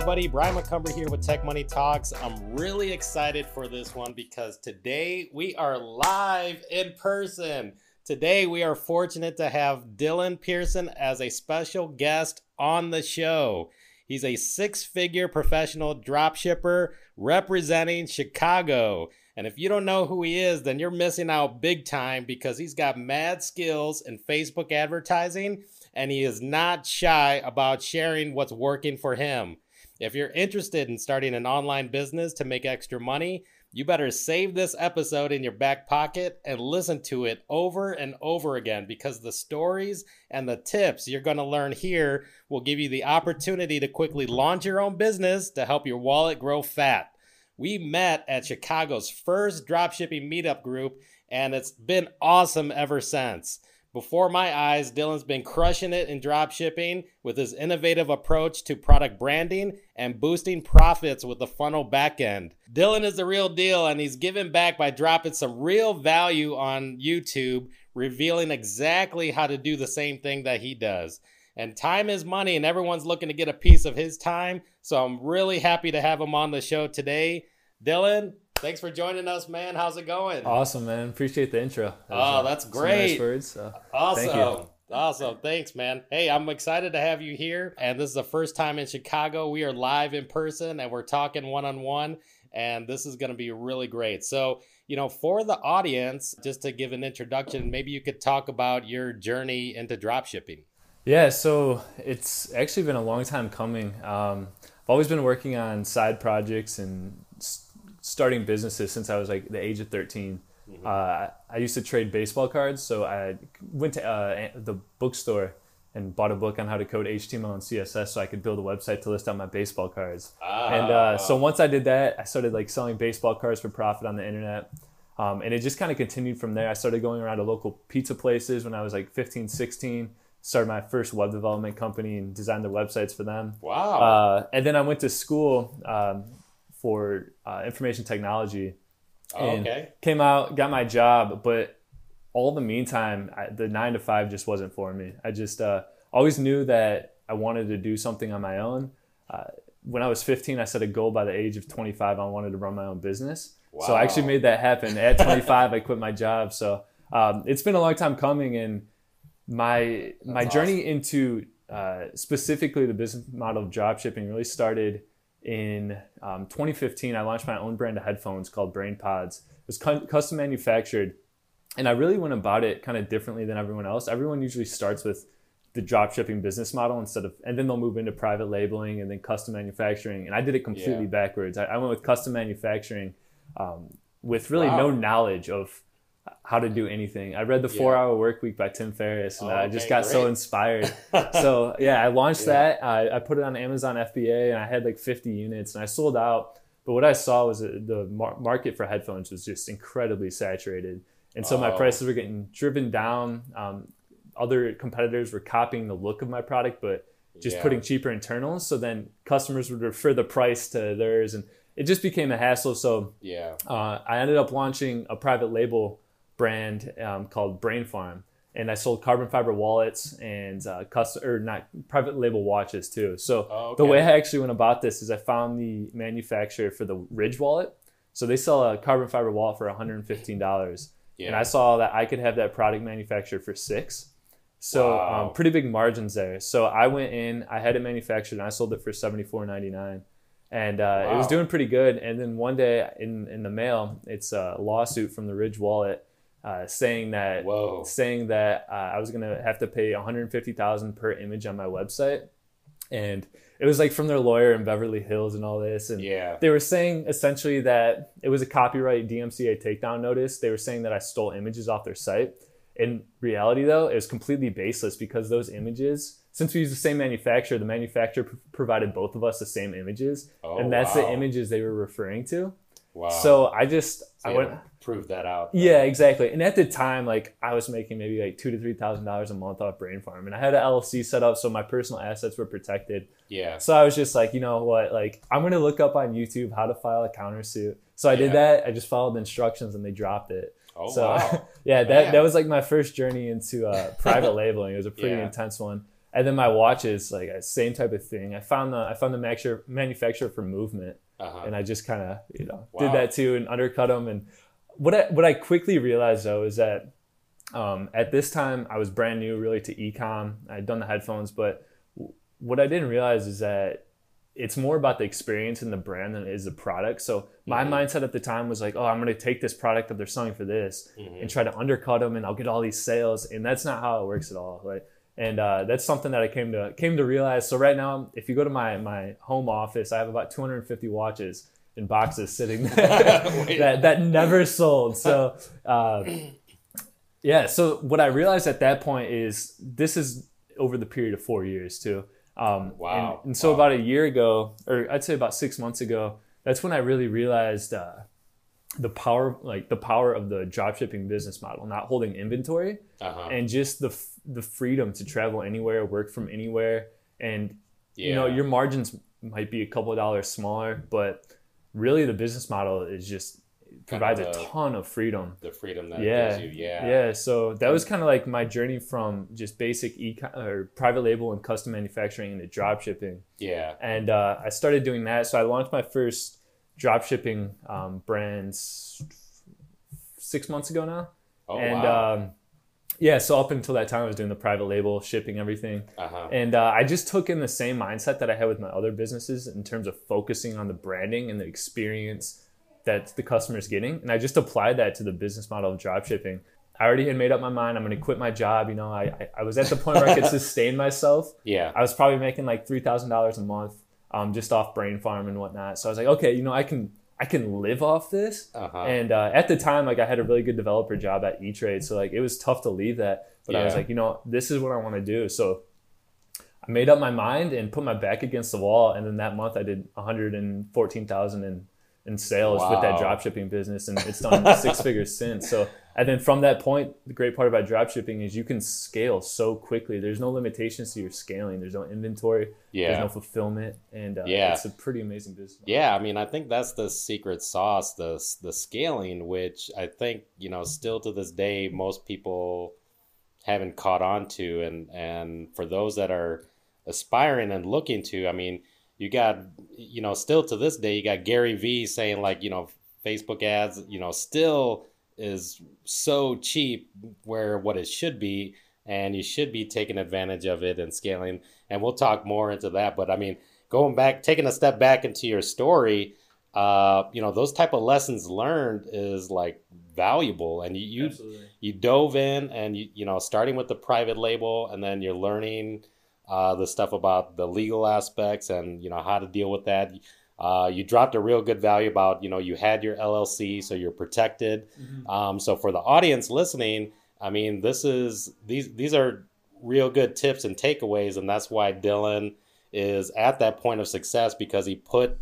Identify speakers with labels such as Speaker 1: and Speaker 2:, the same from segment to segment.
Speaker 1: Everybody, Brian McCumber here with Tech Money Talks. I'm really excited for this one because today we are live in person. Today we are fortunate to have Dylan Pearson as a special guest on the show. He's a six figure professional dropshipper representing Chicago. And if you don't know who he is, then you're missing out big time because he's got mad skills in Facebook advertising and he is not shy about sharing what's working for him. If you're interested in starting an online business to make extra money, you better save this episode in your back pocket and listen to it over and over again because the stories and the tips you're going to learn here will give you the opportunity to quickly launch your own business to help your wallet grow fat. We met at Chicago's first dropshipping meetup group, and it's been awesome ever since. Before my eyes, Dylan's been crushing it in drop shipping with his innovative approach to product branding and boosting profits with the funnel backend. Dylan is the real deal, and he's giving back by dropping some real value on YouTube, revealing exactly how to do the same thing that he does. And time is money, and everyone's looking to get a piece of his time. So I'm really happy to have him on the show today. Dylan, Thanks for joining us, man. How's it going?
Speaker 2: Awesome, man. Appreciate the intro.
Speaker 1: That oh, that's great.
Speaker 2: Nice words. So
Speaker 1: awesome. Thank awesome. Thanks, man. Hey, I'm excited to have you here. And this is the first time in Chicago. We are live in person and we're talking one on one. And this is going to be really great. So, you know, for the audience, just to give an introduction, maybe you could talk about your journey into dropshipping.
Speaker 2: Yeah, so it's actually been a long time coming. Um, I've always been working on side projects and starting businesses since I was like the age of 13. Mm-hmm. Uh, I used to trade baseball cards, so I went to uh, the bookstore and bought a book on how to code HTML and CSS so I could build a website to list out my baseball cards. Ah. And uh, so once I did that, I started like selling baseball cards for profit on the internet. Um, and it just kind of continued from there. I started going around to local pizza places when I was like 15, 16. Started my first web development company and designed their websites for them.
Speaker 1: Wow.
Speaker 2: Uh, and then I went to school um, for uh, information technology.
Speaker 1: Oh, okay.
Speaker 2: Came out, got my job, but all the meantime, I, the nine to five just wasn't for me. I just uh, always knew that I wanted to do something on my own. Uh, when I was 15, I set a goal by the age of 25. I wanted to run my own business. Wow. So I actually made that happen. At 25, I quit my job. So um, it's been a long time coming, and my That's my awesome. journey into uh, specifically the business model of drop shipping really started in um, 2015, I launched my own brand of headphones called Brain Pods. It was cu- custom manufactured, and I really went about it kind of differently than everyone else. Everyone usually starts with the drop shipping business model instead of, and then they'll move into private labeling and then custom manufacturing. And I did it completely yeah. backwards. I, I, went with custom manufacturing um, with really wow. no knowledge of how to do anything. I read the Four yeah. Hour Work Week by Tim Ferriss, and oh, I just got great. so inspired. so yeah, I launched yeah. that. I, I, put it on Amazon FBA, and I had like 50 units, and I sold out. But what I saw was the market for headphones was just incredibly saturated, and so oh. my prices were getting driven down. Um, other competitors were copying the look of my product, but just yeah. putting cheaper internals. So then customers would refer the price to theirs, and it just became a hassle. So
Speaker 1: yeah,
Speaker 2: uh, I ended up launching a private label brand um, called Brain Farm, and I sold carbon fiber wallets and uh, custom or not private label watches too. So oh, okay. the way I actually went about this is I found the manufacturer for the Ridge wallet. So they sell a carbon fiber wallet for $115, yeah. and I saw that I could have that product manufactured for six. So um, wow. um, pretty big margins there. So I went in, I had it manufactured, and I sold it for seventy four ninety nine and uh, wow. it was doing pretty good. And then one day in in the mail, it's a lawsuit from the Ridge Wallet uh, saying that
Speaker 1: Whoa.
Speaker 2: saying that uh, I was gonna have to pay 150,000 per image on my website, and it was like from their lawyer in Beverly Hills and all this, and
Speaker 1: yeah.
Speaker 2: they were saying essentially that it was a copyright DMCA takedown notice. They were saying that I stole images off their site. In reality, though, it was completely baseless because those images, since we use the same manufacturer, the manufacturer pr- provided both of us the same images, oh, and that's wow. the images they were referring to.
Speaker 1: Wow.
Speaker 2: So I just
Speaker 1: so
Speaker 2: I went
Speaker 1: prove that out.
Speaker 2: Yeah, exactly. And at the time, like I was making maybe like two to three thousand dollars a month off Brain Farm, and I had an LLC set up so my personal assets were protected.
Speaker 1: Yeah.
Speaker 2: So I was just like, you know what? Like I'm gonna look up on YouTube how to file a countersuit. So I did that. I just followed the instructions, and they dropped it.
Speaker 1: Oh
Speaker 2: so,
Speaker 1: wow.
Speaker 2: yeah, that that was like my first journey into uh, private labeling. It was a pretty yeah. intense one. And then my watches, like same type of thing. I found the I found the manufacturer for movement,
Speaker 1: Uh-huh.
Speaker 2: and I just kind of you know
Speaker 1: Wow.
Speaker 2: did that too and undercut them. And what I what I quickly realized though is that um, at this time I was brand new really to ecom. I'd done the headphones, but w- what I didn't realize is that it's more about the experience and the brand than it is the product. So my
Speaker 1: Mhm.
Speaker 2: mindset at the time was like, oh, I'm going to take this product that they're selling for this
Speaker 1: Mhm.
Speaker 2: and try to undercut them, and I'll get all these sales. And that's not how it works at all. Right. And uh, that's something that I came to came to realize. So right now, if you go to my my home office, I have about 250 watches in boxes sitting there that that never sold. So uh, yeah. So what I realized at that point is this is over the period of four years too. Um,
Speaker 1: Wow.
Speaker 2: And, and so
Speaker 1: Wow.
Speaker 2: about a year ago, or I'd say about six months ago, that's when I really realized uh, the power, like the power of the dropshipping business model, not holding inventory
Speaker 1: Uh-huh.
Speaker 2: and just the the freedom to travel anywhere, work from anywhere, and you know your margins might be a couple of dollars smaller, but really the business model is just provides a
Speaker 1: the-
Speaker 2: ton of freedom.
Speaker 1: the freedom that
Speaker 2: Yeah,
Speaker 1: gives you. Yeah.
Speaker 2: Yeah, so that was kind of like my journey from just basic e or private label and custom manufacturing into drop shipping,
Speaker 1: Yeah.
Speaker 2: and uh, I started doing that. So I launched my first drop shipping um, brands six months ago now,
Speaker 1: Oh
Speaker 2: and
Speaker 1: wow.
Speaker 2: um, yeah, so up until that time I was doing the private label, shipping everything.
Speaker 1: uh-huh.
Speaker 2: And uh, I just took in the same mindset that I had with my other businesses in terms of focusing on the branding and the experience that the customer is getting. And I just applied that to the business model of drop shipping. I already had made up my mind. I'm going to quit my job. You know, I, I, I was at the point where I could sustain myself.
Speaker 1: Yeah.
Speaker 2: I was probably making like $3,000 a month um, just off brain farm and whatnot. So I was like, okay, you know, I can, I can live off this.
Speaker 1: Uh-huh.
Speaker 2: And uh, at the time, like I had a really good developer job at E Trade, so like it was tough to leave that. But I was like, you know, this is what I want to do. So I made up my mind and put my back against the wall. And then that month, I did 114,000 in in sales with that
Speaker 1: Wow.
Speaker 2: drop shipping business, and it's done six figures since. So and then from that point, the great part about drop shipping is you can scale so quickly. There's no limitations to your scaling. There's no inventory. There's
Speaker 1: yeah.
Speaker 2: no fulfillment, and uh,
Speaker 1: Yeah.
Speaker 2: it's a pretty amazing business.
Speaker 1: Yeah, I mean, I think that's the secret sauce, the the scaling, which I think you know still to this day most people haven't caught on to, and and for those that are aspiring and looking to, I mean, you got you know still to this day you got Gary Vee saying like you know Facebook ads, you know, still is so cheap where what it should be, and you should be taking advantage of it and scaling. And we'll talk more into that, but I mean going back taking a step back into your story uh you know those type of lessons learned is like valuable and you you, you dove in and you you know starting with the private label and then you're learning uh the stuff about the legal aspects and you know how to deal with that uh you dropped a real good value about you know you had your LLC so you're protected
Speaker 2: Mhm.
Speaker 1: um, so for the audience listening, I mean, this is these these are real good tips and takeaways, and that's why Dylan is at that point of success because he put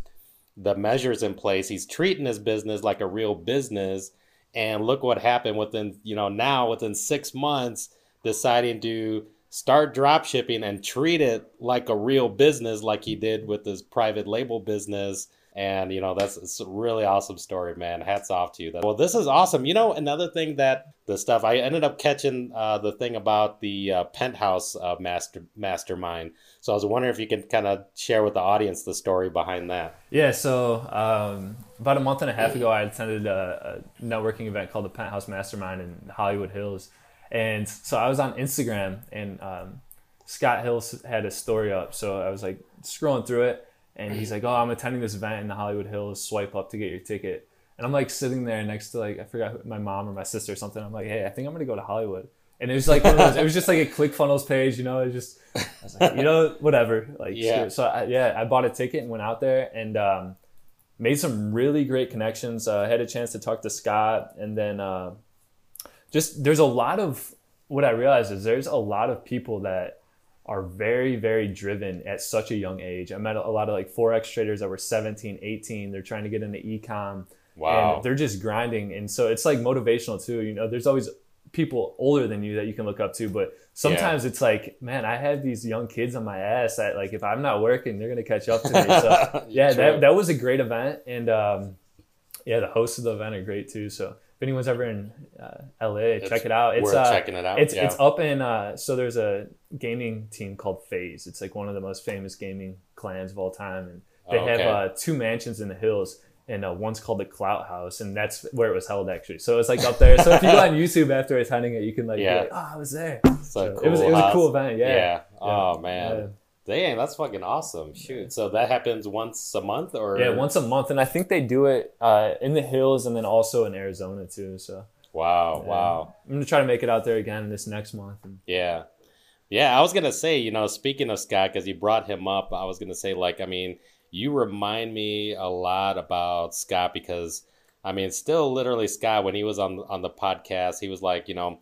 Speaker 1: the measures in place. He's treating his business like a real business, and look what happened within you know now within six months, deciding to start drop shipping and treat it like a real business, like he did with his private label business. And you know that's a really awesome story, man. Hats off to you. Well, this is awesome. You know, another thing that the stuff I ended up catching uh, the thing about the uh, penthouse uh, master mastermind. So I was wondering if you could kind of share with the audience the story behind that.
Speaker 2: Yeah, so um, about a month and a half ago, I attended a, a networking event called the Penthouse Mastermind in Hollywood Hills, and so I was on Instagram, and um, Scott Hilse had a story up, so I was like scrolling through it, and he's like, "Oh, I'm attending this event in the Hollywood Hills. Swipe up to get your ticket." And I'm like sitting there next to like I forgot who, my mom or my sister or something. I'm like, "Hey, I think I'm gonna go to Hollywood." And it was like those, it was just like a ClickFunnels page, you know. It was just I was like, you know, whatever. Like,
Speaker 1: Yeah.
Speaker 2: So I, yeah, I bought a ticket and went out there and um, made some really great connections. Uh, had a chance to talk to Scott, and then uh, just there's a lot of what I realized is there's a lot of people that are very very driven at such a young age. I met a lot of like forex traders that were 17, 18. They're trying to get into ecom.
Speaker 1: Wow.
Speaker 2: And they're just grinding, and so it's like motivational too. You know, there's always people older than you that you can look up to, but sometimes it's like, man, I have these young kids on my ass that like if I'm not working, they're gonna catch up to me. So yeah,
Speaker 1: True.
Speaker 2: that that was a great event, and um, yeah, the hosts of the event are great too. So if anyone's ever in uh, LA, check it out. It's uh,
Speaker 1: checking it out,
Speaker 2: It's
Speaker 1: yeah.
Speaker 2: it's up in uh, so there's a gaming team called FaZe. It's like one of the most famous gaming clans of all time, and they
Speaker 1: Oh,
Speaker 2: have
Speaker 1: okay.
Speaker 2: uh, two mansions in the hills. And uh, one's called the Clout House, and that's where it was held actually. So it's like up there. So if you go on YouTube after attending it, you can like, be
Speaker 1: Yeah.
Speaker 2: like oh, I was there.
Speaker 1: So
Speaker 2: So
Speaker 1: cool
Speaker 2: it was it was a cool event.
Speaker 1: Yeah.
Speaker 2: Yeah.
Speaker 1: Oh man. Dang, that's fucking awesome. Shoot. So that happens once a month or
Speaker 2: Yeah, once a month, and I think they do it uh, in the hills and then also in Arizona too. So
Speaker 1: Wow,
Speaker 2: yeah.
Speaker 1: wow.
Speaker 2: I'm gonna try to make it out there again this next month. And,
Speaker 1: Yeah. Yeah, I was going to say, you know, speaking of Scott cuz you brought him up, I was going to say like I mean, you remind me a lot about Scott because I mean, still literally Scott when he was on on the podcast, he was like, you know,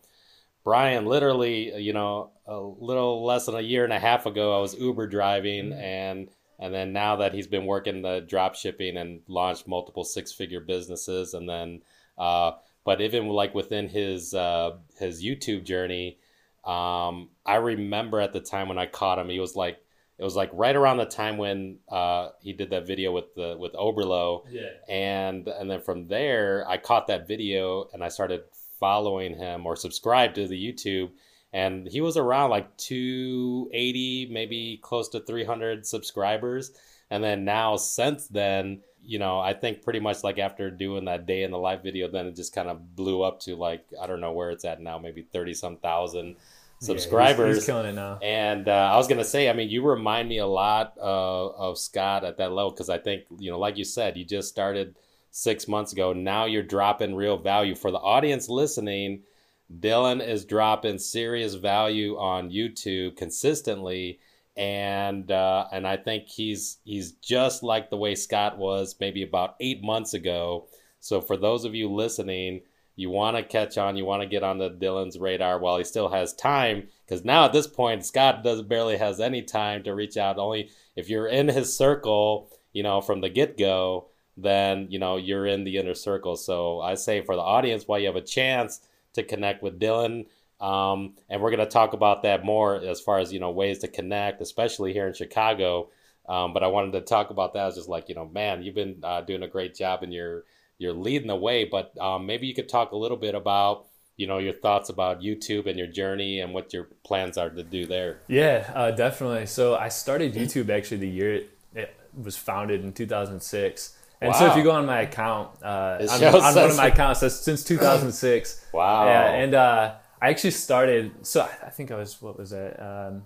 Speaker 1: Brian, literally, you know, a little less than a year and a half ago, I was Uber driving, and and then now that he's been working the drop shipping and launched multiple six figure businesses, and then, uh, but even like within his uh, his YouTube journey, um, I remember at the time when I caught him, he was like, it was like right around the time when uh, he did that video with the with Oberlo,
Speaker 2: yeah,
Speaker 1: and and then from there i caught that video and i started following him or subscribed to the youtube and he was around like 280 maybe close to 300 subscribers and then now since then you know i think pretty much like after doing that day in the live video then it just kind of blew up to like i don't know where it's at now maybe 30 some thousand subscribers
Speaker 2: Yeah, he's, he's killing it now.
Speaker 1: and uh, I was gonna say, I mean, you remind me a lot uh, of Scott at that level because I think you know, like you said, you just started six months ago. Now you're dropping real value for the audience listening. Dylan is dropping serious value on YouTube consistently, and uh, and I think he's he's just like the way Scott was maybe about eight months ago. So for those of you listening, you want to catch on, you want to get on the Dylan's radar while he still has time, because now at this point Scott does barely has any time to reach out. Only if you're in his circle, you know, from the get go, then you know you're in the inner circle. So I say for the audience, while you have a chance to connect with Dylan, um, and we're gonna talk about that more as far as you know ways to connect, especially here in Chicago. Um, but I wanted to talk about that. I was just like, you know, man, you've been uh, doing a great job and you're you're leading the way. But um, maybe you could talk a little bit about you know your thoughts about YouTube and your journey and what your plans are to do there.
Speaker 2: Yeah, uh, definitely. So I started YouTube actually the year it was founded in 2006. And so if you go on my account, uh,
Speaker 1: It
Speaker 2: on, on one of my accounts, that's since 2006.
Speaker 1: Wow.
Speaker 2: Yeah, and uh, I actually started. So I I think I was what was that? Um,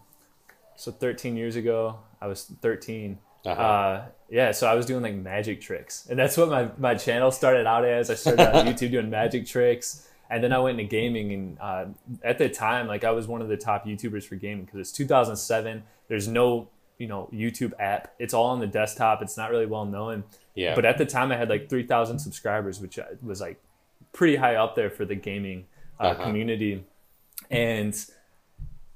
Speaker 2: so 13 years ago, I was 13.
Speaker 1: Uh-huh.
Speaker 2: Uh, yeah, so I was doing like magic tricks, and that's what my my channel started out as. I started on YouTube doing magic tricks, and then I went into gaming. And uh, at the time, like I was one of the top YouTubers for gaming because it's 2007. There's no you know YouTube app. It's all on the desktop. It's not really well known.
Speaker 1: yeah.
Speaker 2: But at the time, I had like 3,000 subscribers, which uh, was like pretty high up there for the gaming uh,
Speaker 1: Uh-huh.
Speaker 2: community. And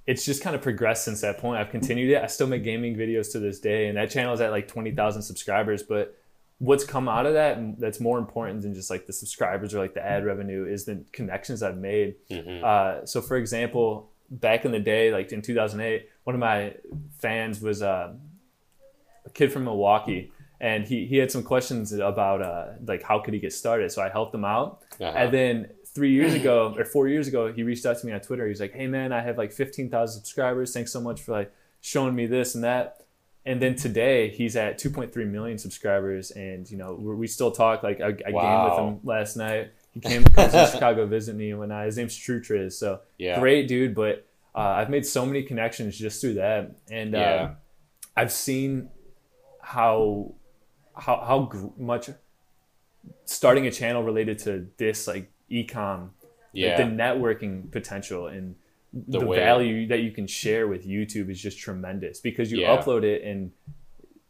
Speaker 2: it's just kind of progressed since that point. I've continued it. I still make gaming videos to this day, and that channel is at like 20,000 subscribers. But what's come out of that that's more important than just like the subscribers or like the ad revenue is the connections I've made.
Speaker 1: Mhm.
Speaker 2: Uh, so, for example, back in the day, like in 2008, one of my fans was uh, a kid from Milwaukee, and he, he had some questions about uh, like how could he get started. So I helped him out,
Speaker 1: Uh-huh.
Speaker 2: and then three years ago or four years ago, he reached out to me on Twitter. He's like, "Hey man, I have like 15,000 subscribers. Thanks so much for like showing me this and that." And then today he's at 2.3 million subscribers, and you know we we still talk. Like I, I gamed with him last night. He came comes to Chicago visit me and whatnot. His name's True Triz, so
Speaker 1: Yeah.
Speaker 2: great dude. But uh, I've made so many connections just through that, and uh, I've seen how how how gr- much starting a channel related to this like ecom, like,
Speaker 1: Yeah.
Speaker 2: the networking potential and
Speaker 1: The
Speaker 2: the, value that you can share with YouTube is just tremendous because you
Speaker 1: Yeah.
Speaker 2: upload it and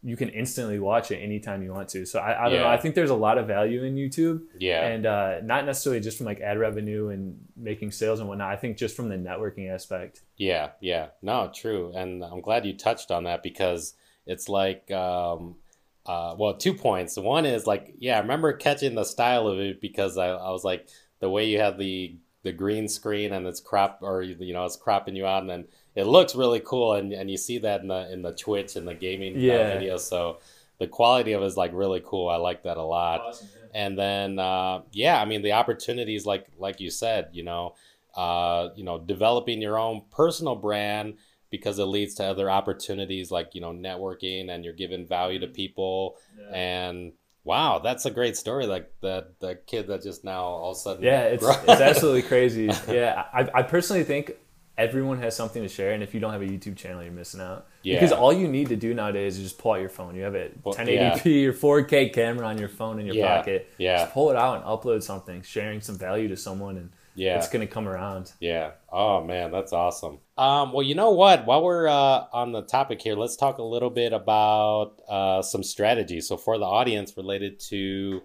Speaker 2: you can instantly watch it anytime you want to. So I, I don't know. I think there's a lot of value in YouTube
Speaker 1: Yeah.
Speaker 2: and uh, not necessarily just from like ad revenue and making sales and whatnot. I think just from the networking aspect.
Speaker 1: Yeah, yeah. No, true. And I'm glad you touched on that because it's like um uh well, two points. One is like, yeah, I remember catching the style of it because I, I was like the way you have the the green screen and it's crop or you know, it's cropping you out and then it looks really cool and, and you see that in the in the Twitch and the gaming uh,
Speaker 2: Yeah.
Speaker 1: videos. So the quality of it is like really cool. I like that a lot.
Speaker 2: Awesome, yeah.
Speaker 1: And then uh, yeah, I mean the opportunities like like you said, you know, uh, you know, developing your own personal brand because it leads to other opportunities like you know networking and you're giving value to people
Speaker 2: Yeah.
Speaker 1: and wow that's a great story like the the kid that just now all of a sudden
Speaker 2: Yeah, it's it's absolutely crazy. Yeah, I, I personally think everyone has something to share, and if you don't have a YouTube channel, you're missing out.
Speaker 1: Yeah.
Speaker 2: Because all you need to do nowadays is just pull out your phone. You have a 1080p or 4K camera on your phone in your
Speaker 1: Yeah,
Speaker 2: pocket.
Speaker 1: yeah.
Speaker 2: Just pull it out and upload something, sharing some value to someone, and
Speaker 1: Yeah.
Speaker 2: it's gonna come around.
Speaker 1: Yeah. Oh man, that's awesome. Um, well, you know what? While we're uh, on the topic here, let's talk a little bit about uh, some strategies. So for the audience related to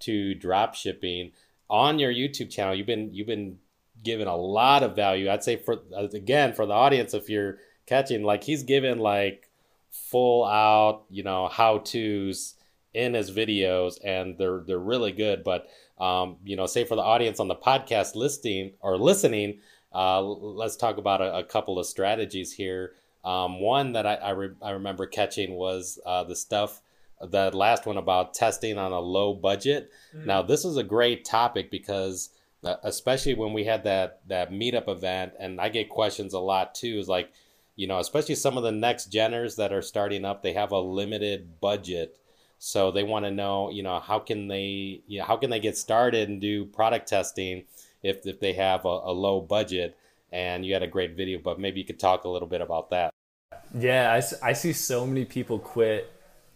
Speaker 1: to drop shipping on your YouTube channel, you've been you've been given a lot of value. I'd say for uh, again for the audience, if you're catching, like he's given like full out, you know, how tos in his videos, and they're they're really good. But um, you know, say for the audience on the podcast listing or listening, uh, let's talk about a, a couple of strategies here. Um, one that I I, re- I remember catching was uh, the stuff. The last one about testing on a low budget. Now, this is a great topic because, uh, especially when we had that that meetup event, and I get questions a lot too. Is like, you know, especially some of the next geners that are starting up, they have a limited budget, so they want to know, you know, how can they, you know, how can they get started and do product testing if if they have a, a low budget. And you had a great video, but maybe you could talk a little bit about that.
Speaker 2: Yeah, I, I see so many people quit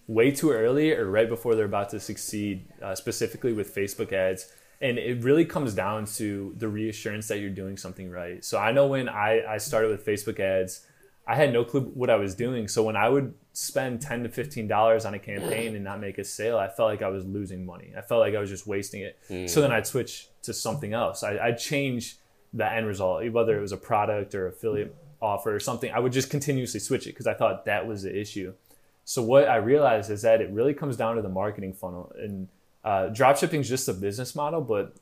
Speaker 2: way too early or right before they're about to succeed, uh, specifically with Facebook ads. And it really comes down to the reassurance that you're doing something right. So I know when I, I started with Facebook ads, I had no clue what I was doing. So when I would spend ten to fifteen dollars on a campaign and not make a sale, I felt like I was losing money. I felt like I was just wasting it. So then I'd switch to something else. I, I'd change the end result, whether it was a product or affiliate offer or something. I would just continuously switch it because I thought that was the issue. So what I realized is that it really comes down to the marketing funnel, and uh, dropshipping is just a business model, but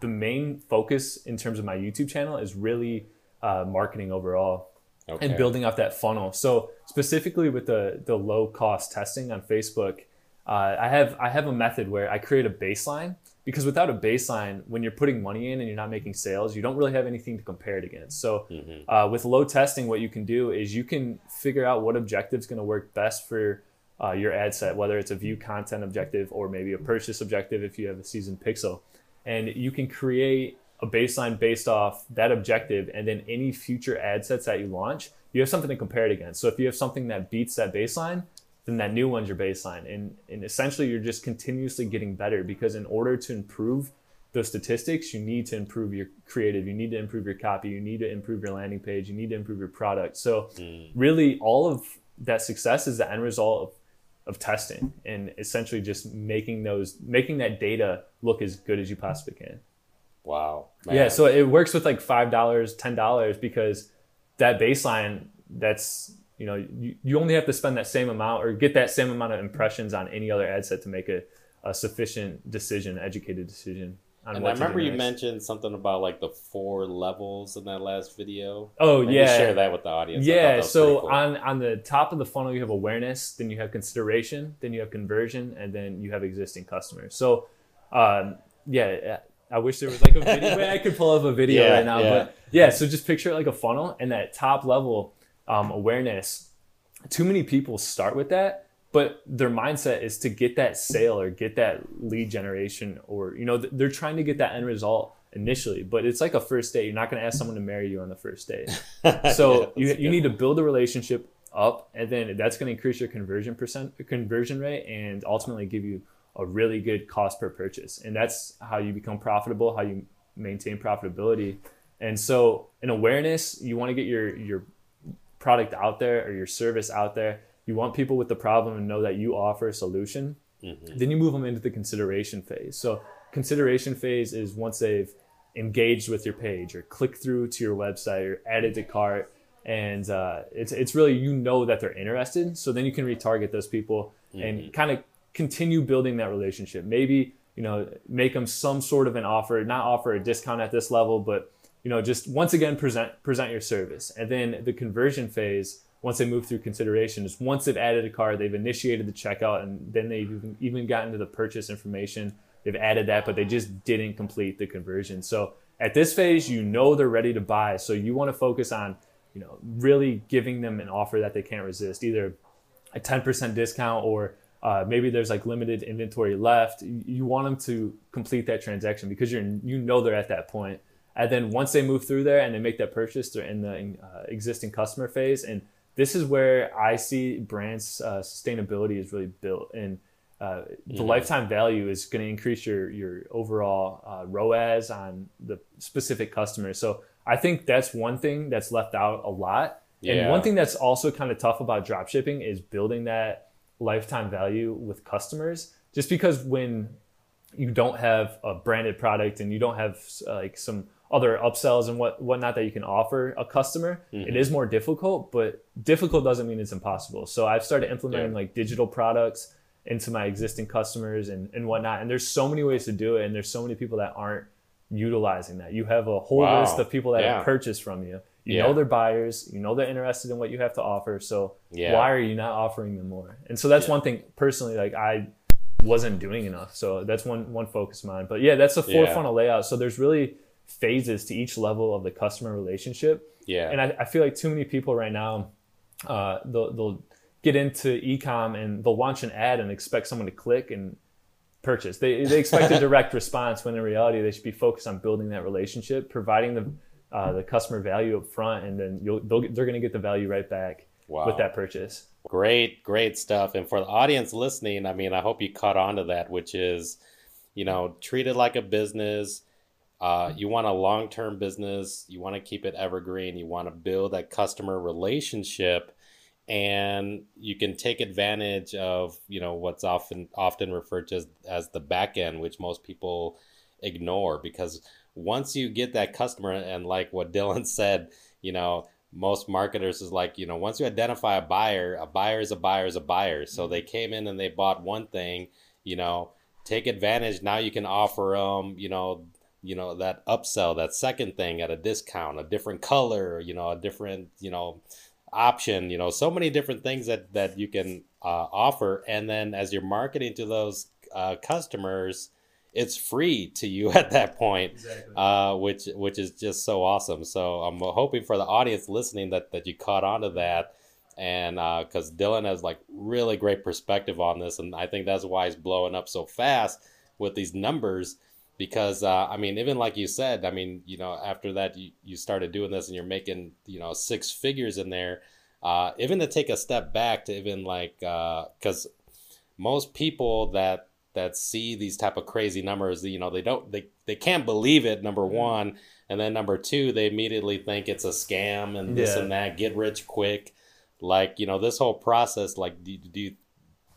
Speaker 2: the main focus in terms of my YouTube channel is really uh, marketing overall
Speaker 1: Okay.
Speaker 2: and building up that funnel. So specifically with the the low cost testing on Facebook, uh, I have I have a method where I create a baseline because without a baseline, when you're putting money in and you're not making sales, you don't really have anything to compare it against. So uh, with low testing, what you can do is you can figure out what objective is going to work best for uh, your ad set, whether it's a view content objective or maybe a purchase objective if you have a seasoned pixel. And you can create a baseline based off that objective, and then any future ad sets that you launch, you have something to compare it against. So if you have something that beats that baseline, then that new one's your baseline. And, and essentially, you're just continuously getting better because in order to improve those statistics, you need to improve your creative, you need to improve your copy, you need to improve your landing page, you need to improve your product. So, mm. really, all of that success is the end result of of testing and essentially just making those making that data look as good as you possibly can.
Speaker 1: Wow.
Speaker 2: Yeah, so it works with like five dollars, ten dollars because that baseline that's you know you, you only have to spend that same amount or get that same amount of impressions on any other ad set to make a, a sufficient decision, educated decision on
Speaker 1: And I remember you mentioned something about like the four levels in that last video.
Speaker 2: Oh
Speaker 1: Maybe
Speaker 2: yeah,
Speaker 1: share that with the audience. I thought that
Speaker 2: Yeah, so
Speaker 1: cool.
Speaker 2: on on the top of the funnel you have awareness, then you have consideration, then you have conversion, and then you have existing customers. So, um, yeah, I wish there was like a video. Wait, I could pull up a video
Speaker 1: Yeah,
Speaker 2: right now,
Speaker 1: yeah.
Speaker 2: but yeah. So just picture it like a funnel, and that top level um, awareness. Too many people start with that, but their mindset is to get that sale or get that lead generation, or you know th- they're trying to get that end result initially. But it's like a first date. You're not going to ask someone to marry you on the first date. So
Speaker 1: Yeah,
Speaker 2: you, you need to build a relationship up, and then that's going to increase your conversion percent conversion rate, and ultimately give you a really good cost per purchase. And that's how you become profitable, how you maintain profitability. And so, in awareness, you want to get your your product out there or your service out there. You want people with the problem to know that you offer a solution. Then you move them into the consideration phase. So consideration phase is once they've engaged with your page or clicked through to your website or added to cart, and uh, it's it's really you know that they're interested. So then you can retarget those people and kind of continue building that relationship. Maybe you know make them some sort of an offer, not offer a discount at this level, but you know just once again present present your service and then the conversion phase once they move through consideration is once they've added a car, they've initiated the checkout, and then they've even, gotten to the purchase information. They've added that, but they just didn't complete the conversion. So at this phase, you know they're ready to buy. So you want to focus on, you know, really giving them an offer that they can't resist, either a 10% discount or uh, maybe there's like limited inventory left. You want them to complete that transaction because you're you know they're at that point. And then once they move through there and they make that purchase, they're in the uh, existing customer phase. And this is where I see brands uh, sustainability is really built. And uh, the lifetime value is going to increase your your overall uh, ROAS on the specific customer. So I think that's one thing that's left out a lot. Yeah. And one thing that's also kind of tough about drop shipping is building that lifetime value with customers. Just because when you don't have a branded product and you don't have uh, like some other upsells and what whatnot that you can offer a customer, mm-hmm. it is more difficult. But difficult doesn't mean it's impossible. So I've started implementing yeah. like digital products into my existing customers and, and whatnot. And there's so many ways to do it. And there's so many people that aren't utilizing that. You have a whole wow. list of people that yeah. have purchased from you. You yeah. know they're buyers, you know they're interested in what you have to offer. So yeah. why are you not offering them more? And so that's one thing personally, like I wasn't doing enough. So that's one one focus of mine. But yeah, that's a four funnel layout. So there's really phases to each level of the customer relationship.
Speaker 1: Yeah.
Speaker 2: And I, I feel like too many people right now, uh, they'll, they'll get into ecom and they'll launch an ad and expect someone to click and purchase. They, they expect a direct response when in reality they should be focused on building that relationship, providing the uh, the customer value up front, and then you'll they're going to get the value right back wow. with that purchase.
Speaker 1: Great, great stuff. And for the audience listening, I mean, I hope you caught on to that, which is, you know, treat it like a business. Uh, you want a long term business. You want to keep it evergreen. You want to build that customer relationship and you can take advantage of you know what's often often referred to as, as the back end which most people ignore because once you get that customer and like what dylan said you know most marketers is like you know once you identify a buyer a buyer is a buyer is a buyer. So they came in and they bought one thing you know take advantage. Now you can offer them you know you know that upsell that second thing at a discount a different color you know a different you know option you know so many different things that that you can uh, offer. And then as you're marketing to those uh, customers it's free to you at that point exactly. uh, which which is just so awesome so i'm hoping for the audience listening that that you caught on to that and because uh, dylan has like really great perspective on this and i think that's why he's blowing up so fast with these numbers because uh, I mean, even like you said, I mean, you know, after that you, you started doing this and you're making you know six figures in there. Uh, even to take a step back to even like because uh, most people that that see these type of crazy numbers, you know, they don't they they can't believe it. Number mm-hmm. one, and then number two, they immediately think it's a scam and this yeah. and that, get rich quick. Like you know, this whole process, like do, do you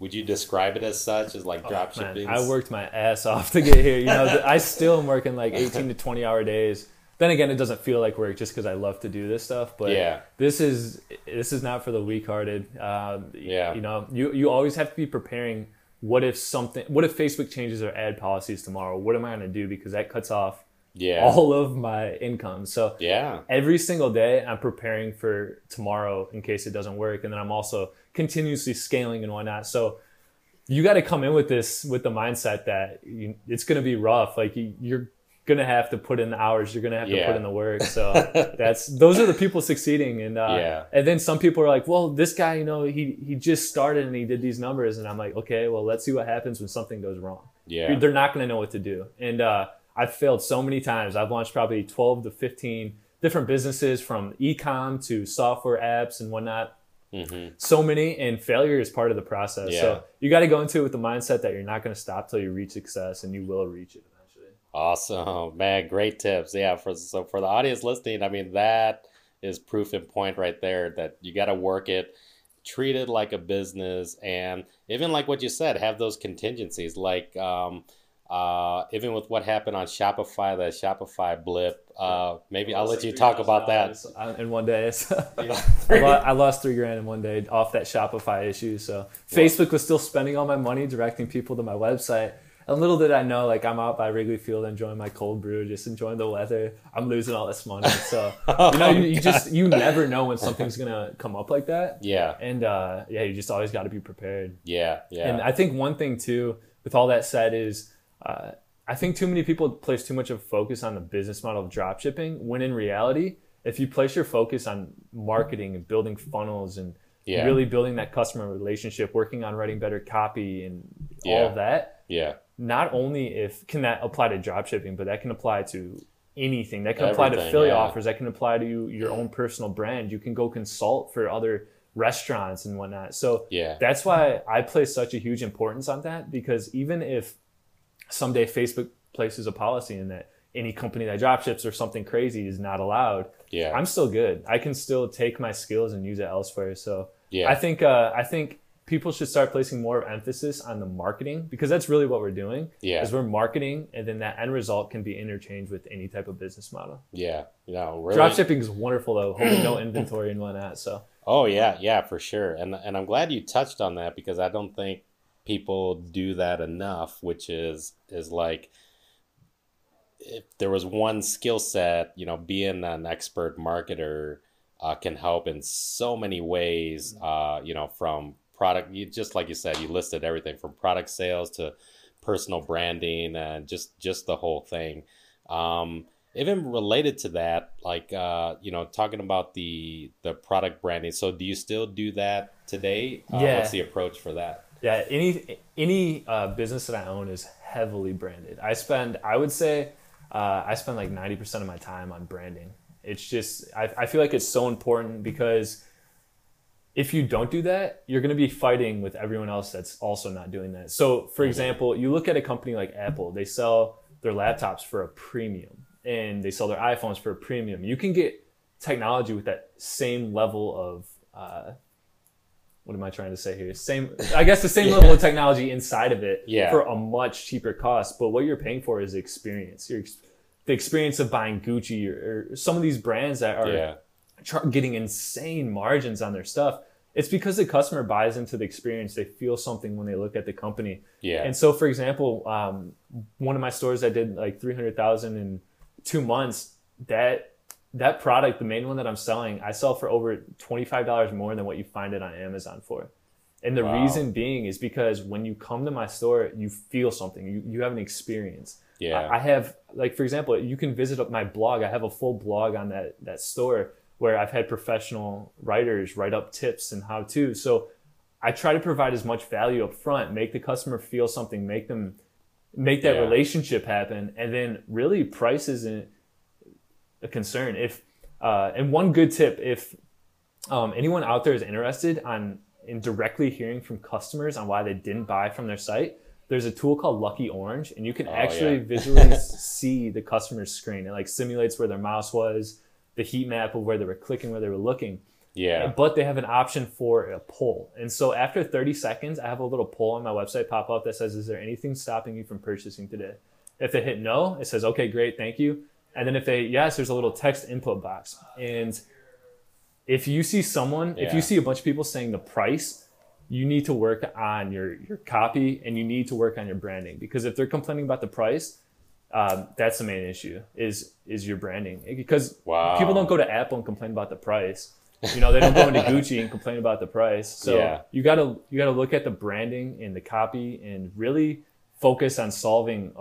Speaker 1: would you describe it as such as like drop shipping?
Speaker 2: Oh, I worked my ass off to get here. You know, I still am working like 18 to 20 hour days. Then again, it doesn't feel like work just because I love to do this stuff. But yeah, this is this is not for the weak hearted. Um, yeah, you know, you you always have to be preparing. What if something? What if Facebook changes their ad policies tomorrow? What am I going to do? Because that cuts off yeah all of my income so
Speaker 1: yeah
Speaker 2: every single day i'm preparing for tomorrow in case it doesn't work and then i'm also continuously scaling and whatnot so you got to come in with this with the mindset that you, it's going to be rough like you, you're to have to put in the hours you're to have yeah. to put in the work so that's those are the people succeeding and uh, yeah. and then some people are like well this guy you know he he just started and he did these numbers and i'm like okay well let's see what happens when something goes wrong
Speaker 1: yeah
Speaker 2: they're not to know what to do and uh I've failed so many times. I've launched probably 12 to 15 different businesses from ecom to software apps and whatnot. Mm-hmm. So many, and failure is part of the process. Yeah. So you got to go into it with the mindset that you're not going to stop till you reach success, and you will reach it.
Speaker 1: Awesome, man! Great tips. Yeah, for so for the audience listening, I mean that is proof in point right there that you got to work it, treat it like a business, and even like what you said, have those contingencies like. Um, uh, even with what happened on Shopify, that Shopify blip, uh, maybe I'll let you talk about that.
Speaker 2: In one day, I, lost, three grand in one day off that Shopify issue. So Facebook was still spending all my money directing people to my website, And little did I know, like I'm out by Wrigley Field enjoying my cold brew, just enjoying the weather. I'm losing all this money. So you know, you, you just you never know when something's gonna come up like that.
Speaker 1: Yeah.
Speaker 2: And uh, yeah, you just always got to be prepared.
Speaker 1: Yeah. Yeah.
Speaker 2: And I think one thing too, with all that said, is uh, I think too many people place too much of focus on the business model of drop shipping when in reality, if you place your focus on marketing and building funnels and
Speaker 1: Yeah.
Speaker 2: really building that customer relationship, working on writing better copy and all of that,
Speaker 1: yeah.
Speaker 2: Not only if can that apply to drop shipping, but that can apply to anything. That can apply to affiliate
Speaker 1: yeah.
Speaker 2: offers. That can apply to your own personal brand. You can go consult for other restaurants and whatnot. So
Speaker 1: Yeah.
Speaker 2: that's why I place such a huge importance on that because even if someday Facebook places a policy in that any company that drop ships or something crazy is not allowed,
Speaker 1: Yeah.
Speaker 2: I'm still good. I can still take my skills and use it elsewhere. So
Speaker 1: Yeah.
Speaker 2: I think uh, I think people should start placing more emphasis on the marketing because that's really what we're doing.
Speaker 1: Yeah.
Speaker 2: Is we're marketing and then that end result can be interchanged with any type of business model.
Speaker 1: yeah. No, really.
Speaker 2: Drop shipping is wonderful though, holding no inventory and whatnot. So
Speaker 1: Oh yeah, yeah, for sure. And and I'm glad you touched on that because I don't think people do that enough, which is is like if there was one skill set, you know, being an expert marketer uh, can help in so many ways. Uh, you know, from product, you just like you said, you listed everything from product sales to personal branding and just just the whole thing. Um, even related to that, like uh, you know, talking about the the product branding. So, do you still do that today? Uh,
Speaker 2: Yeah.
Speaker 1: What's the approach for that?
Speaker 2: Yeah, any any uh, business that I own is heavily branded. I spend, I would say, uh, I spend like ninety percent of my time on branding. It's just, I, I feel like it's so important because if you don't do that, you're going to be fighting with everyone else that's also not doing that. So, for example, you look at a company like Apple, they sell their laptops for a premium and they sell their iPhones for a premium. You can get technology with that same level of, uh, what am I trying to say here? Same, I guess the same level of technology inside of it
Speaker 1: Yeah.
Speaker 2: for a much cheaper cost. But what you're paying for is experience. Your, ex- the experience of buying Gucci or, or some of these brands that are
Speaker 1: Yeah,
Speaker 2: getting insane margins on their stuff. It's because the customer buys into the experience. They feel something when they look at the company.
Speaker 1: yeah,
Speaker 2: And so, for example, um, one of my stores i did like three hundred thousand in two months, that that product, the main one that I'm selling, I sell for over twenty five dollars more than what you find it on Amazon for. And the
Speaker 1: Wow.
Speaker 2: reason being is because when you come to my store, you feel something. You you have an experience.
Speaker 1: yeah,
Speaker 2: I I have like for example, you can visit my blog. I have a full blog on that that store where I've had professional writers write up tips and how to. So I try to provide as much value up front, make the customer feel something, make them make that
Speaker 1: Yeah.
Speaker 2: relationship happen, and then really price isn't a concern. If uh, and one good tip, if um, anyone out there is interested on in directly hearing from customers on why they didn't buy from their site, there's a tool called Lucky Orange, and you can
Speaker 1: Oh,
Speaker 2: actually
Speaker 1: yeah.
Speaker 2: visually see the customer's screen. It like simulates where their mouse was, the heat map of where they were clicking, where they were looking.
Speaker 1: yeah,
Speaker 2: But they have an option for a poll. And so after 30 seconds, I have a little poll on my website pop up that says, Is there anything stopping you from purchasing today? If they hit no, it says, Okay, great, thank you. And then if they yes, there's a little text input box. And if you see someone, if you see a bunch of people saying the price, you need to work on your, your copy and you need to work on your branding because if they're complaining about the price, um, that's the main issue is is your branding because
Speaker 1: Wow.
Speaker 2: people don't go to Apple and complain about the price. You know, they don't go into Gucci and complain about the price. So
Speaker 1: Yeah.
Speaker 2: you gotta you gotta look at the branding and the copy and really focus on solving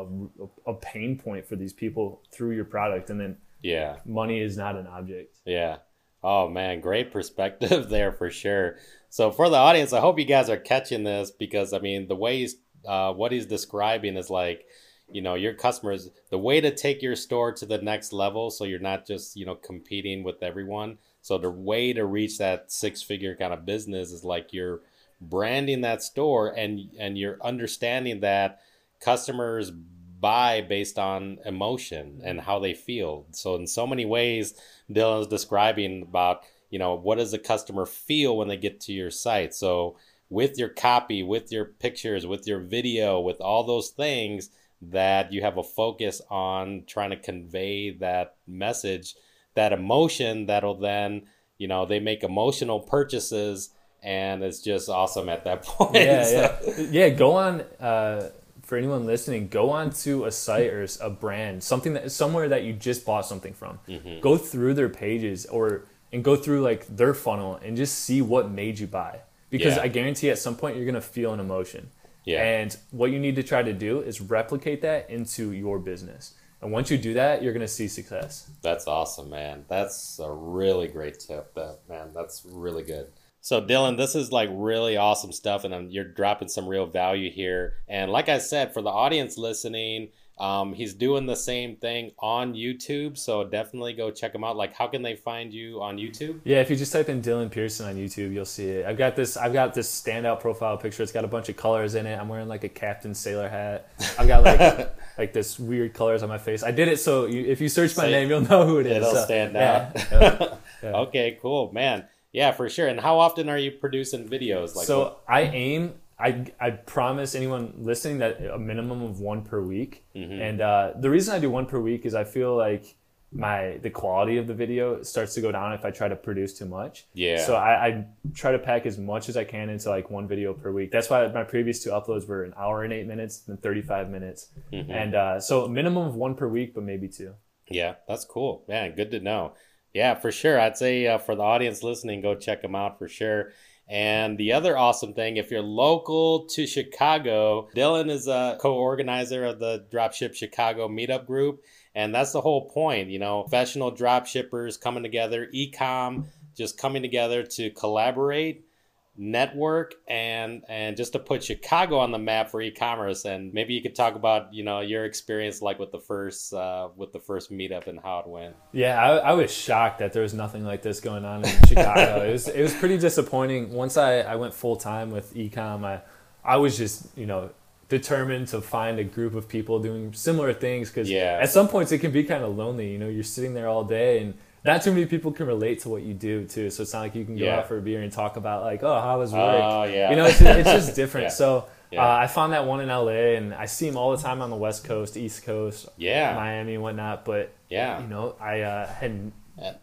Speaker 2: a, a pain point for these people through your product. And then
Speaker 1: yeah.
Speaker 2: money is not an object.
Speaker 1: Yeah. Oh man, great perspective there for sure. So for the audience, I hope you guys are catching this because I mean the way he's uh, what he's describing is like, you know, your customers the way to take your store to the next level so you're not just, you know, competing with everyone. So the way to reach that six figure kind of business is like you're branding that store and and you're understanding that customers buy based on emotion and how they feel. So in so many ways, Dylan's describing about, you know, what does the customer feel when they get to your site? So with your copy, with your pictures, with your video, with all those things that you have a focus on trying to convey that message, that emotion that'll then, you know, they make emotional purchases and it's just awesome at that point.
Speaker 2: Yeah,
Speaker 1: So-
Speaker 2: yeah, yeah. Go on uh, for anyone listening, go on to a site or a brand, something that somewhere that you just bought something from. Mm-hmm. Go through their pages or and go through like their funnel and just see what made you buy. Because yeah. I guarantee at some point you're gonna feel an emotion. Yeah. And what you need to try to do is replicate that into your business. And once you do that, you're going to see success.
Speaker 1: That's awesome, man. That's a really great tip. That man, that's really good. So Dylan, this is like really awesome stuff, and you're dropping some real value here. And like I said, for the audience listening, um, he's doing the same thing on YouTube, so definitely go check him out. Like, how can they find you on YouTube?
Speaker 2: Yeah, if you just type in Dylan Pearson on YouTube, you'll see it. I've got this. I've got this standout profile picture. It's got a bunch of colors in it. I'm wearing like a Captain Sailor hat. I've got like like this weird colors on my face. I did it so you, if you search my Say, name, you'll know who it is.
Speaker 1: It'll
Speaker 2: so,
Speaker 1: stand out. Yeah, yeah. Okay, cool, man. Yeah, for sure. And how often are you producing videos?
Speaker 2: Like, so what? I aim I, I promise anyone listening that a minimum of one per week. Mm-hmm. And uh, the reason I do one per week is I feel like my the quality of the video starts to go down if I try to produce too much.
Speaker 1: Yeah.
Speaker 2: So I, I try to pack as much as I can into like one video per week. That's why my previous two uploads were an hour and eight minutes and 35 minutes. Mm-hmm. And uh, so minimum of one per week, but maybe two.
Speaker 1: Yeah, that's cool. Man, good to know. Yeah, for sure. I'd say uh, for the audience listening, go check them out for sure. And the other awesome thing, if you're local to Chicago, Dylan is a co organizer of the Dropship Chicago meetup group. And that's the whole point, you know, professional drop shippers coming together, ecom just coming together to collaborate network and and just to put Chicago on the map for e-commerce and maybe you could talk about you know your experience like with the first uh, with the first meetup and how it went.
Speaker 2: Yeah I, I was shocked that there was nothing like this going on in Chicago. It was it was pretty disappointing. Once I, I went full time with ecom I I was just you know determined to find a group of people doing similar things because yeah. at some points it can be kind of lonely you know you're sitting there all day and not too many people can relate to what you do too. So it's not like you can go yeah. out for a beer and talk about like, oh, how was work?
Speaker 1: Oh, yeah.
Speaker 2: You know, it's just, it's just different. yeah. So yeah. Uh, I found that one in LA, and I see him all the time on the West Coast, East Coast,
Speaker 1: yeah,
Speaker 2: Miami and whatnot. But
Speaker 1: yeah,
Speaker 2: you know, I uh, had.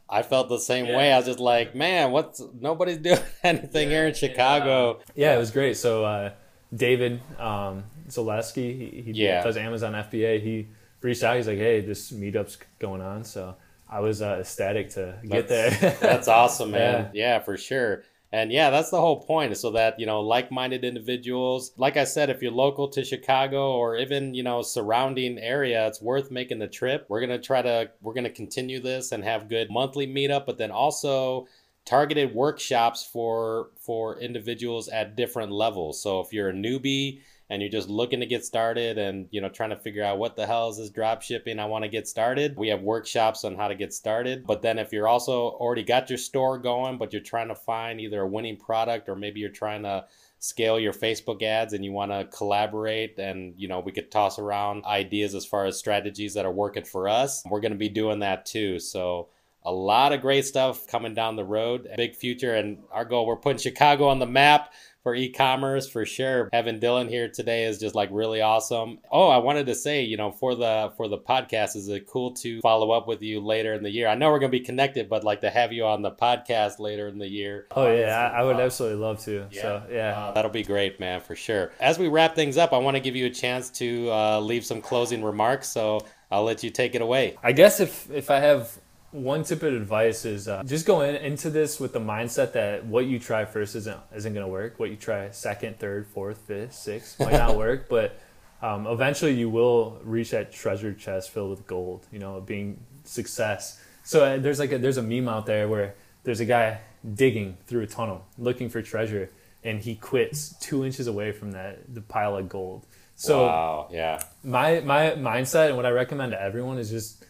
Speaker 1: I felt the same way. I was just like, man, what's nobody's doing anything here in Chicago.
Speaker 2: Yeah, it was great. So uh, David um, Zaleski, he, he does Amazon FBA. He reached out. He's like, hey, this meetup's going on, so I was uh, ecstatic to get
Speaker 1: that's,
Speaker 2: there.
Speaker 1: that's awesome, man. Yeah. yeah, for sure. And yeah, that's the whole point, so that you know, like-minded individuals. Like I said, if you're local to Chicago or even you know surrounding area, it's worth making the trip. We're gonna try to we're gonna continue this and have good monthly meetup, but then also targeted workshops for for individuals at different levels. So if you're a newbie and you're just looking to get started and you know trying to figure out what the hell is this drop shipping? I want to get started. We have workshops on how to get started but then if you're also already got your store going but you're trying to find either a winning product or maybe you're trying to scale your facebook ads and you want to collaborate and you know we could toss around ideas as far as strategies that are working for us. We're going to be doing that too. So a lot of great stuff coming down the road big future and our goal we're putting chicago on the map for e-commerce for sure. Having Dylan here today is just like really awesome. Oh, I wanted to say, you know, for the for the podcast, is it cool to follow up with you later in the year? I know we're gonna be connected, but like to have you on the podcast later in the year.
Speaker 2: Oh yeah, I, I would absolutely love to. Yeah. So yeah, uh,
Speaker 1: that'll be great, man, for sure. As we wrap things up, I want to give you a chance to uh, leave some closing remarks. So I'll let you take it away.
Speaker 2: I guess if if I have one tip of advice is uh, just go in, into this with the mindset that what you try first isn't isn't going to work. What you try second, third, fourth, fifth, sixth might not work, but um, eventually you will reach that treasure chest filled with gold. You know, being success. So uh, there's like a, there's a meme out there where there's a guy digging through a tunnel looking for treasure, and he quits two inches away from that the pile of gold. So
Speaker 1: wow, yeah.
Speaker 2: My my mindset and what I recommend to everyone is just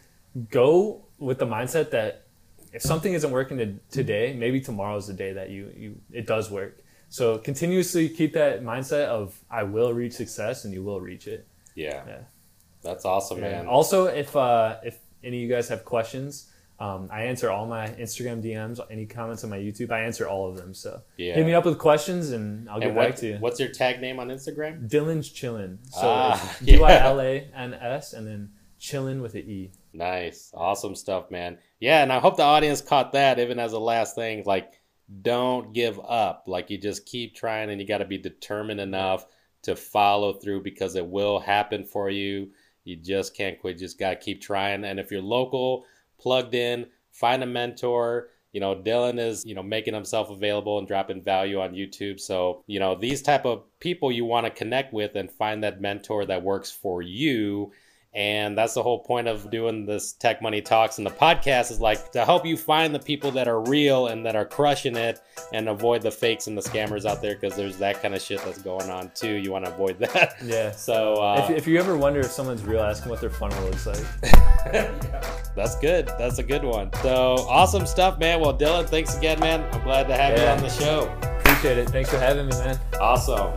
Speaker 2: go with the mindset that if something isn't working to, today, maybe tomorrow is the day that you, you it does work. So continuously keep that mindset of I will reach success and you will reach it.
Speaker 1: Yeah. Yeah. That's awesome, yeah. man.
Speaker 2: Also, if uh, if any of you guys have questions, um, I answer all my Instagram DMs, any comments on my YouTube. I answer all of them. So yeah. hit me up with questions and I'll get
Speaker 1: what,
Speaker 2: back to you.
Speaker 1: What's your tag name on Instagram?
Speaker 2: Dylan's Chillin. So ah, D Y L A N S and then Chillin with an E.
Speaker 1: Nice. Awesome stuff, man. Yeah, and I hope the audience caught that even as a last thing. Like, don't give up. Like, you just keep trying and you got to be determined enough to follow through because it will happen for you. You just can't quit. You just got to keep trying. And if you're local, plugged in, find a mentor. You know, Dylan is, you know, making himself available and dropping value on YouTube. So, you know, these type of people you want to connect with and find that mentor that works for you and that's the whole point of doing this Tech Money Talks and the podcast is like to help you find the people that are real and that are crushing it and avoid the fakes and the scammers out there because there's that kind of shit that's going on too. You want to avoid that.
Speaker 2: Yeah.
Speaker 1: So uh,
Speaker 2: if, if you ever wonder if someone's real, ask them what their funnel looks like.
Speaker 1: that's good. That's a good one. So awesome stuff, man. Well, Dylan, thanks again, man. I'm glad to have yeah. you on the show.
Speaker 2: Appreciate it. Thanks for having me, man.
Speaker 1: Awesome.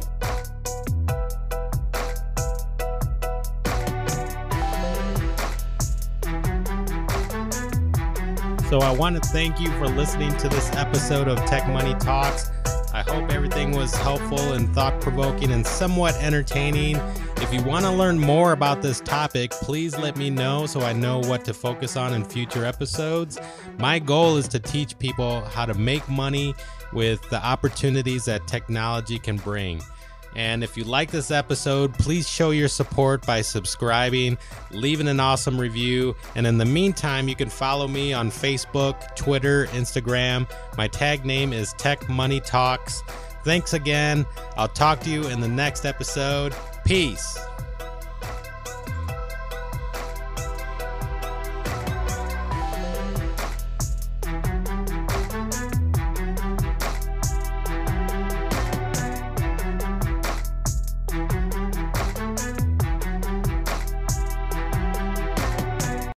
Speaker 1: So I want to thank you for listening to this episode of Tech Money Talks. I hope everything was helpful and thought provoking and somewhat entertaining. If you want to learn more about this topic, please let me know so I know what to focus on in future episodes. My goal is to teach people how to make money with the opportunities that technology can bring. And if you like this episode, please show your support by subscribing, leaving an awesome review. And in the meantime, you can follow me on Facebook, Twitter, Instagram. My tag name is Tech Money Talks. Thanks again. I'll talk to you in the next episode. Peace.